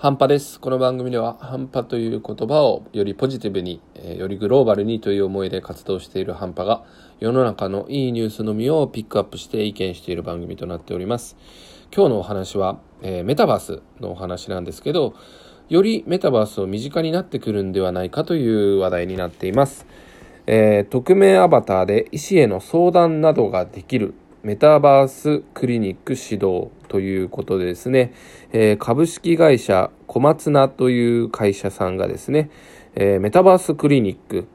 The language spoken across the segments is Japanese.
半端です。この番組では、半端という言葉をよりポジティブに、えよりグローバルにという思いで活動している半端が、世の中のいいニュースのみをピックアップして意見している番組となっております。今日のお話は、えー、メタバースのお話なんですけど、よりメタバースを身近になってくるんではないかという話題になっています。えー、匿名アバターで医師への相談などができるメタバースクリニック指導ということでですね、えー、株式会社小松菜という会社さんがですね、えー、メタバースクリニック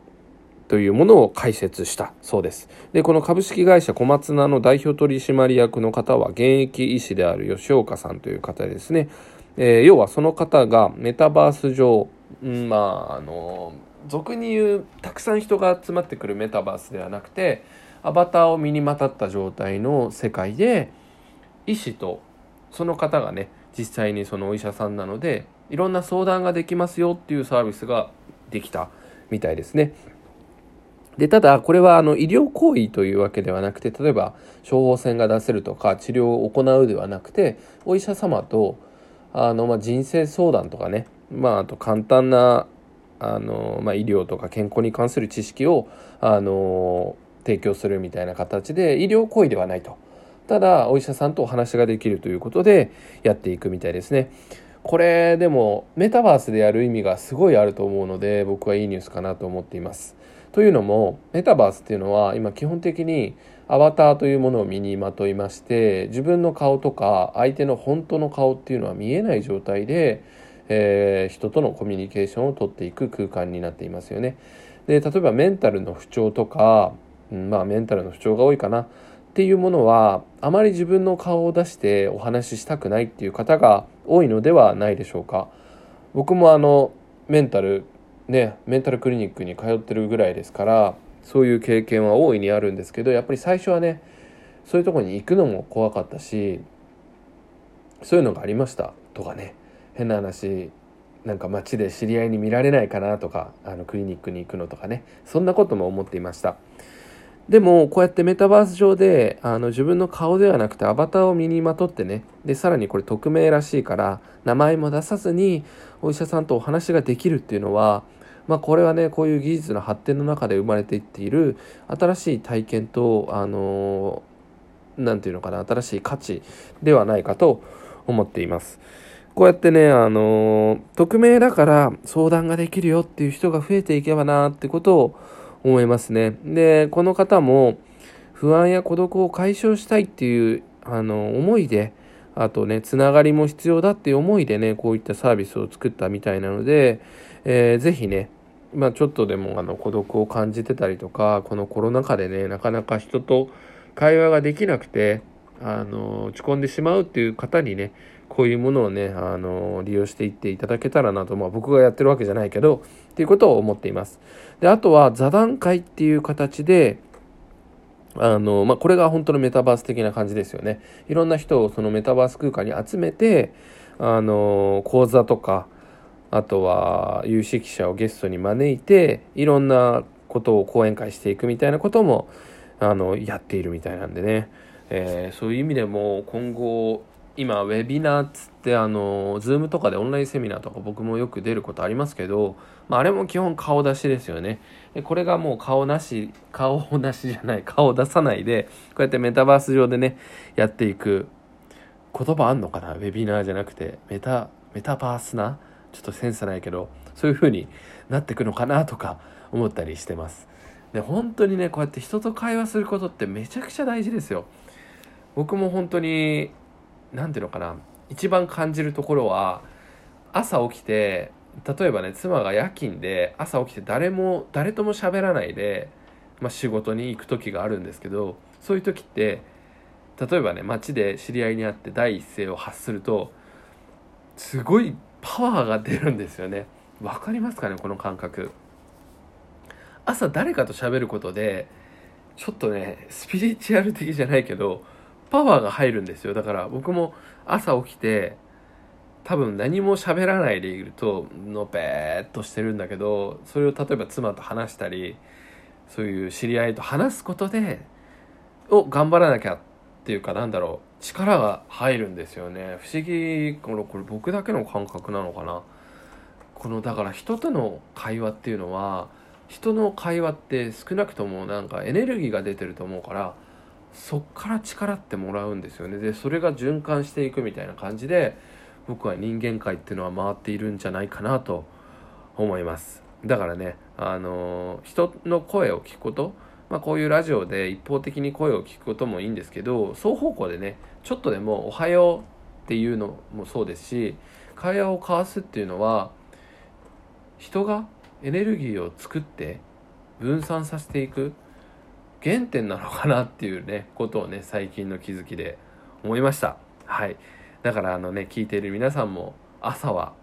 というものを開設したそうです。で、この株式会社小松菜の代表取締役の方は現役医師である吉岡さんという方ですね、えー、要はその方がメタバース上、まあ、あの、俗に言うたくさん人が集まってくるメタバースではなくて、アバターを身にまたった状態の世界で医師とその方がね実際にそのお医者さんなのでいろんな相談ができますよっていうサービスができたみたいですね。でただこれはあの医療行為というわけではなくて例えば処方箋が出せるとか治療を行うではなくてお医者様とあの、まあ、人生相談とかね、まあ、あと簡単なあの、まあ、医療とか健康に関する知識をあの提供するみたいな形で医療行為ではないと。ただお医者さんとお話ができるということでやっていくみたいですね。これでもメタバースでやる意味がすごいあると思うので僕はいいニュースかなと思っています。というのもメタバースっていうのは今基本的にアバターというものを身にまといまして自分の顔とか相手の本当の顔っていうのは見えない状態で、えー、人とのコミュニケーションをとっていく空間になっていますよね。で例えばメンタルの不調とかまあメンタルの不調が多いかなっていうものはあまり自分の顔を出してお話ししたくないっていう方が多いのではないでしょうか僕もあのメンタルねメンタルクリニックに通ってるぐらいですからそういう経験は大いにあるんですけどやっぱり最初はねそういうとこに行くのも怖かったしそういうのがありましたとかね変な話なんか街で知り合いに見られないかなとかあのクリニックに行くのとかねそんなことも思っていました。でも、こうやってメタバース上で、あの、自分の顔ではなくてアバターを身にまとってね、で、さらにこれ匿名らしいから、名前も出さずに、お医者さんとお話ができるっていうのは、まあ、これはね、こういう技術の発展の中で生まれていっている新しい体験と、あのなんていうのかな、新しい価値ではないかと思っています。こうやってね、あの匿名だから相談ができるよっていう人が増えていけばなってことを思いますね。で、この方も不安や孤独を解消したいっていうあの思いで、あとね、つながりも必要だっていう思いでね、こういったサービスを作ったみたいなので、えー、ぜひね、まあ、ちょっとでもあの孤独を感じてたりとか、このコロナ禍でね、なかなか人と会話ができなくて、あの落ち込んでしまうっていう方にねこういうものをねあの利用していっていただけたらなと、まあ、僕がやってるわけじゃないけどっていうことを思っています。であとは座談会っていう形であの、まあ、これが本当のメタバース的な感じですよね。いろんな人をそのメタバース空間に集めてあの講座とかあとは有識者をゲストに招いていろんなことを講演会していくみたいなこともあのやっているみたいなんでね。えー、そういう意味でも今後今ウェビナーっつってあの Zoom とかでオンラインセミナーとか僕もよく出ることありますけど、まあ、あれも基本顔出しですよね。でこれがもう顔なし顔なしじゃない顔出さないでこうやってメタバース上でねやっていく言葉あんのかな？ウェビナーじゃなくてメタメタバースな？ちょっとセンスないけどそういう風になってくのかなとか思ったりしてます。で本当にねこうやって人と会話することってめちゃくちゃ大事ですよ。僕も本当に何ていうのかな一番感じるところは朝起きて例えばね妻が夜勤で朝起きて誰も誰とも喋らないで、まあ、仕事に行く時があるんですけどそういう時って例えばね街で知り合いに会って第一声を発するとすごいパワーが出るんですよね。わかりますかねこの感覚。朝誰かと喋ることでちょっとねスピリチュアル的じゃないけどパワーが入るんですよ。だから僕も朝起きて多分何も喋らないでいるとのぺーっとしてるんだけどそれを例えば妻と話したりそういう知り合いと話すことでを頑張らなきゃっていうかなんだろう力が入るんですよね。不思議これこれ僕だけの感覚なのかな。このだから人との会話っていうのは人の会話って少なくともなんかエネルギーが出てると思うからそっから力ってもらうんですよね。でそれが循環していくみたいな感じで僕は人間界っていうのは回っているんじゃないかなと思います。だからねあの人の声を聞くことまあ、こういうラジオで一方的に声を聞くこともいいんですけど双方向でねちょっとでも「おはよう」っていうのもそうですし会話を交わすっていうのは人がエネルギーを作って分散させていく原点なのかなっていうねことをね最近の気づきで思いました。はい。だからあのね聞いている皆さんも朝は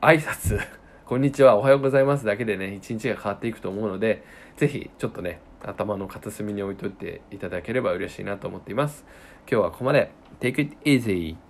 挨拶。こんにちはおはようございますだけでね一日が変わっていくと思うのでぜひちょっとね頭の片隅に置いといていただければ嬉しいなと思っています。今日はここまで。Take it easy